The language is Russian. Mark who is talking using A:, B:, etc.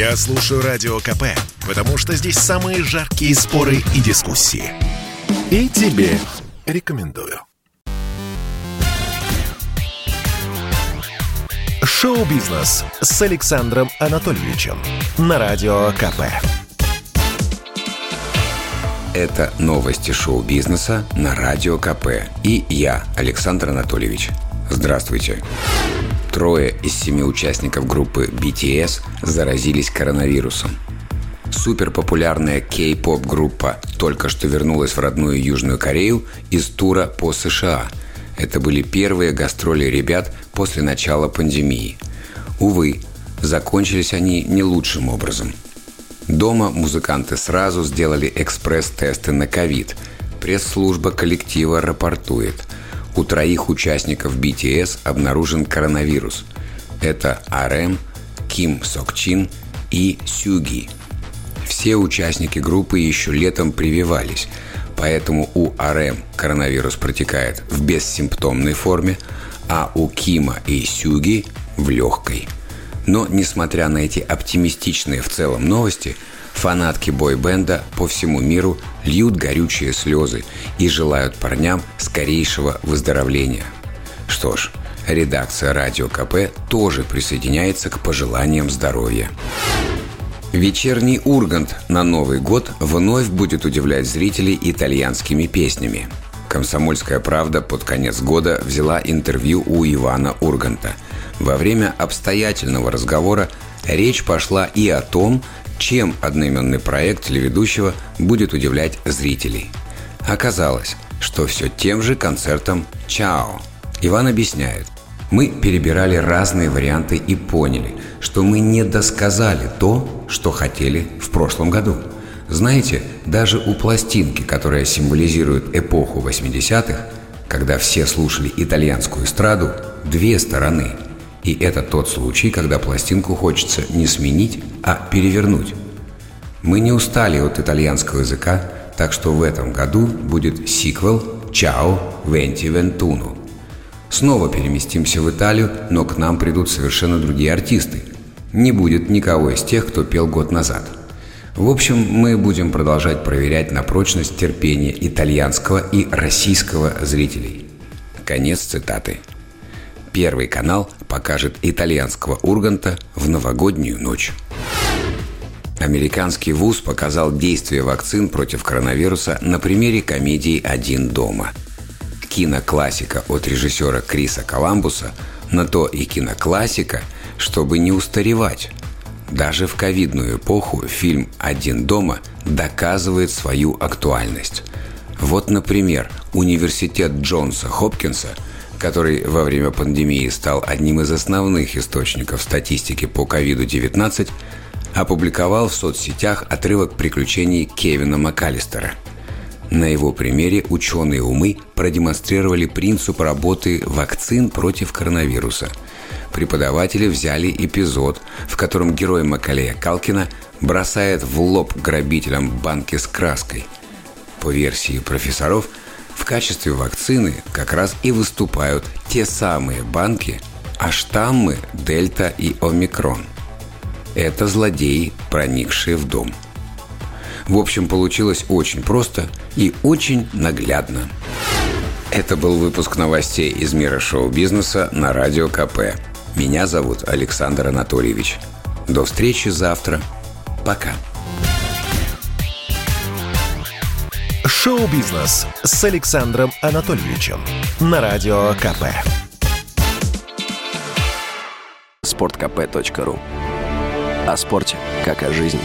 A: Я слушаю Радио КП, потому что здесь самые жаркие споры и дискуссии. И тебе рекомендую. Шоу-бизнес с Александром Анатольевичем на Радио КП.
B: Это новости шоу-бизнеса на Радио КП. И я, Александр Анатольевич. Здравствуйте. Трое из семи участников группы BTS заразились коронавирусом. Суперпопулярная кей-поп группа только что вернулась в родную Южную Корею из тура по США. Это были первые гастроли ребят после начала пандемии. Увы, закончились они не лучшим образом. Дома музыканты сразу сделали экспресс-тесты на ковид. Пресс-служба коллектива рапортует – у троих участников BTS обнаружен коронавирус. Это RM, Ким Сокчин и Сюги. Все участники группы еще летом прививались, поэтому у RM коронавирус протекает в бессимптомной форме, а у Кима и Сюги в легкой. Но, несмотря на эти оптимистичные в целом новости – Фанатки бойбенда по всему миру льют горючие слезы и желают парням скорейшего выздоровления. Что ж, редакция Радио КП тоже присоединяется к пожеланиям здоровья. Вечерний Ургант на Новый год вновь будет удивлять зрителей итальянскими песнями. «Комсомольская правда» под конец года взяла интервью у Ивана Урганта. Во время обстоятельного разговора речь пошла и о том, чем одноименный проект телеведущего будет удивлять зрителей. Оказалось, что все тем же концертом «Чао». Иван объясняет. Мы перебирали разные варианты и поняли, что мы не досказали то, что хотели в прошлом году. Знаете, даже у пластинки, которая символизирует эпоху 80-х, когда все слушали итальянскую эстраду, две стороны – и это тот случай, когда пластинку хочется не сменить, а перевернуть. Мы не устали от итальянского языка, так что в этом году будет сиквел «Чао Венти Вентуну». Снова переместимся в Италию, но к нам придут совершенно другие артисты. Не будет никого из тех, кто пел год назад. В общем, мы будем продолжать проверять на прочность терпения итальянского и российского зрителей. Конец цитаты. Первый канал покажет итальянского Урганта в новогоднюю ночь. Американский ВУЗ показал действие вакцин против коронавируса на примере комедии «Один дома». Киноклассика от режиссера Криса Коламбуса на то и киноклассика, чтобы не устаревать. Даже в ковидную эпоху фильм «Один дома» доказывает свою актуальность. Вот, например, университет Джонса Хопкинса – который во время пандемии стал одним из основных источников статистики по COVID-19, опубликовал в соцсетях отрывок приключений Кевина МакАлистера. На его примере ученые умы продемонстрировали принцип работы вакцин против коронавируса. Преподаватели взяли эпизод, в котором герой Макалея Калкина бросает в лоб грабителям банки с краской. По версии профессоров – в качестве вакцины как раз и выступают те самые банки, а штаммы Дельта и Омикрон. Это злодеи, проникшие в дом. В общем, получилось очень просто и очень наглядно. Это был выпуск новостей из мира шоу-бизнеса на Радио КП. Меня зовут Александр Анатольевич. До встречи завтра. Пока.
A: Шоу-бизнес с Александром Анатольевичем на Радио КП.
C: Спорткп.ру О спорте, как о жизни.